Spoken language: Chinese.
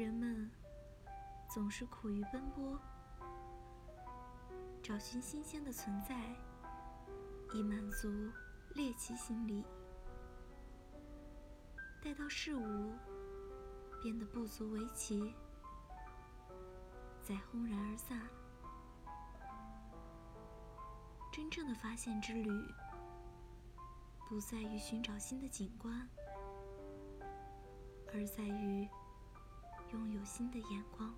人们总是苦于奔波，找寻新鲜的存在，以满足猎奇心理。待到事物变得不足为奇，再轰然而散。真正的发现之旅，不在于寻找新的景观，而在于拥有新的眼光。